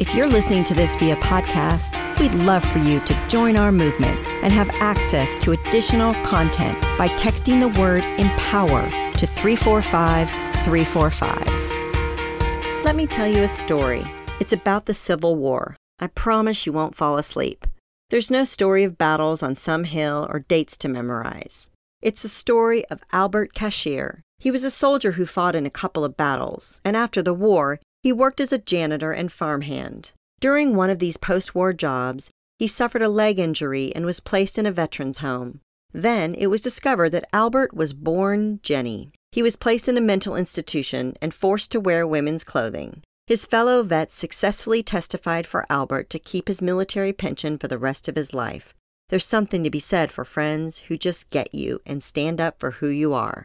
If you're listening to this via podcast, we'd love for you to join our movement and have access to additional content by texting the word empower to 345 345. Let me tell you a story. It's about the Civil War. I promise you won't fall asleep. There's no story of battles on some hill or dates to memorize. It's the story of Albert Cashier. He was a soldier who fought in a couple of battles, and after the war, he worked as a janitor and farmhand. During one of these post war jobs, he suffered a leg injury and was placed in a veterans home. Then it was discovered that Albert was born Jenny. He was placed in a mental institution and forced to wear women's clothing. His fellow vets successfully testified for Albert to keep his military pension for the rest of his life. There's something to be said for friends who just get you and stand up for who you are.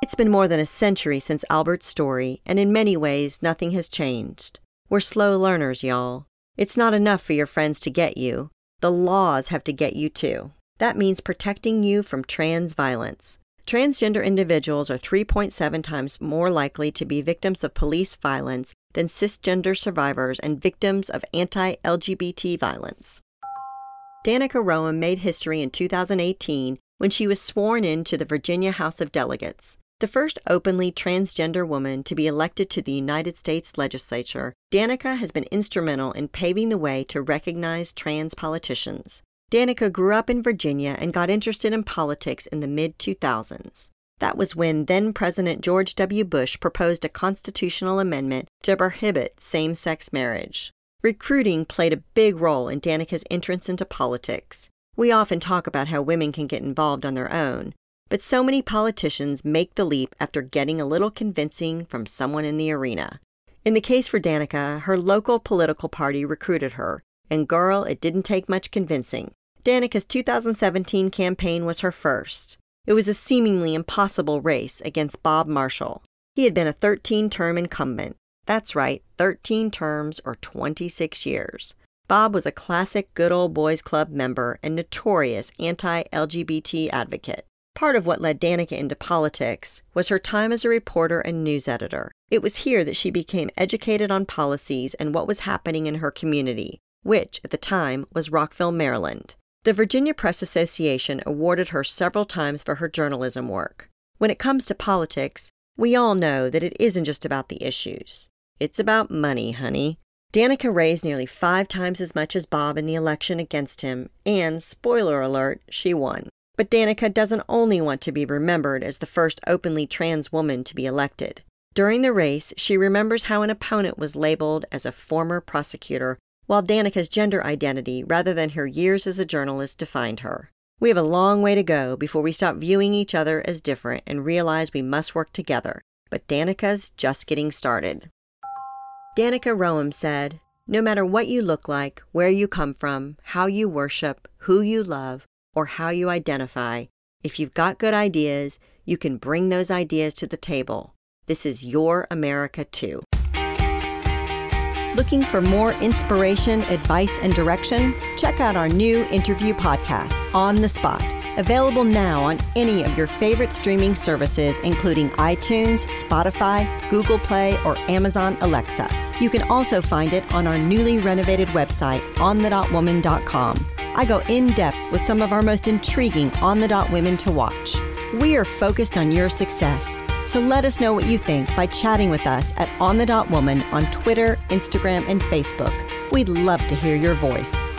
It's been more than a century since Albert's story, and in many ways, nothing has changed. We're slow learners, y'all. It's not enough for your friends to get you. The laws have to get you too. That means protecting you from trans violence. Transgender individuals are 3.7 times more likely to be victims of police violence than cisgender survivors and victims of anti LGBT violence. Danica Roem made history in 2018 when she was sworn into the Virginia House of Delegates. The first openly transgender woman to be elected to the United States legislature, Danica has been instrumental in paving the way to recognize trans politicians. Danica grew up in Virginia and got interested in politics in the mid 2000s. That was when then President George W. Bush proposed a constitutional amendment to prohibit same sex marriage. Recruiting played a big role in Danica's entrance into politics. We often talk about how women can get involved on their own, but so many politicians make the leap after getting a little convincing from someone in the arena. In the case for Danica, her local political party recruited her, and girl, it didn't take much convincing. Danica's 2017 campaign was her first. It was a seemingly impossible race against Bob Marshall. He had been a 13 term incumbent. That's right, 13 terms or 26 years. Bob was a classic good old boys club member and notorious anti LGBT advocate. Part of what led Danica into politics was her time as a reporter and news editor. It was here that she became educated on policies and what was happening in her community, which, at the time, was Rockville, Maryland. The Virginia Press Association awarded her several times for her journalism work. When it comes to politics, we all know that it isn't just about the issues. It's about money, honey. Danica raised nearly five times as much as Bob in the election against him, and, spoiler alert, she won. But Danica doesn't only want to be remembered as the first openly trans woman to be elected. During the race, she remembers how an opponent was labeled as a former prosecutor while Danica's gender identity rather than her years as a journalist defined her. We have a long way to go before we stop viewing each other as different and realize we must work together, but Danica's just getting started. Danica Roem said, No matter what you look like, where you come from, how you worship, who you love, or how you identify, if you've got good ideas, you can bring those ideas to the table. This is your America too. Looking for more inspiration, advice, and direction? Check out our new interview podcast, On the Spot, available now on any of your favorite streaming services, including iTunes, Spotify, Google Play, or Amazon Alexa. You can also find it on our newly renovated website, onthedotwoman.com. I go in depth with some of our most intriguing on the dot women to watch. We are focused on your success so let us know what you think by chatting with us at On the Dot Woman on Twitter, Instagram, and Facebook. We'd love to hear your voice.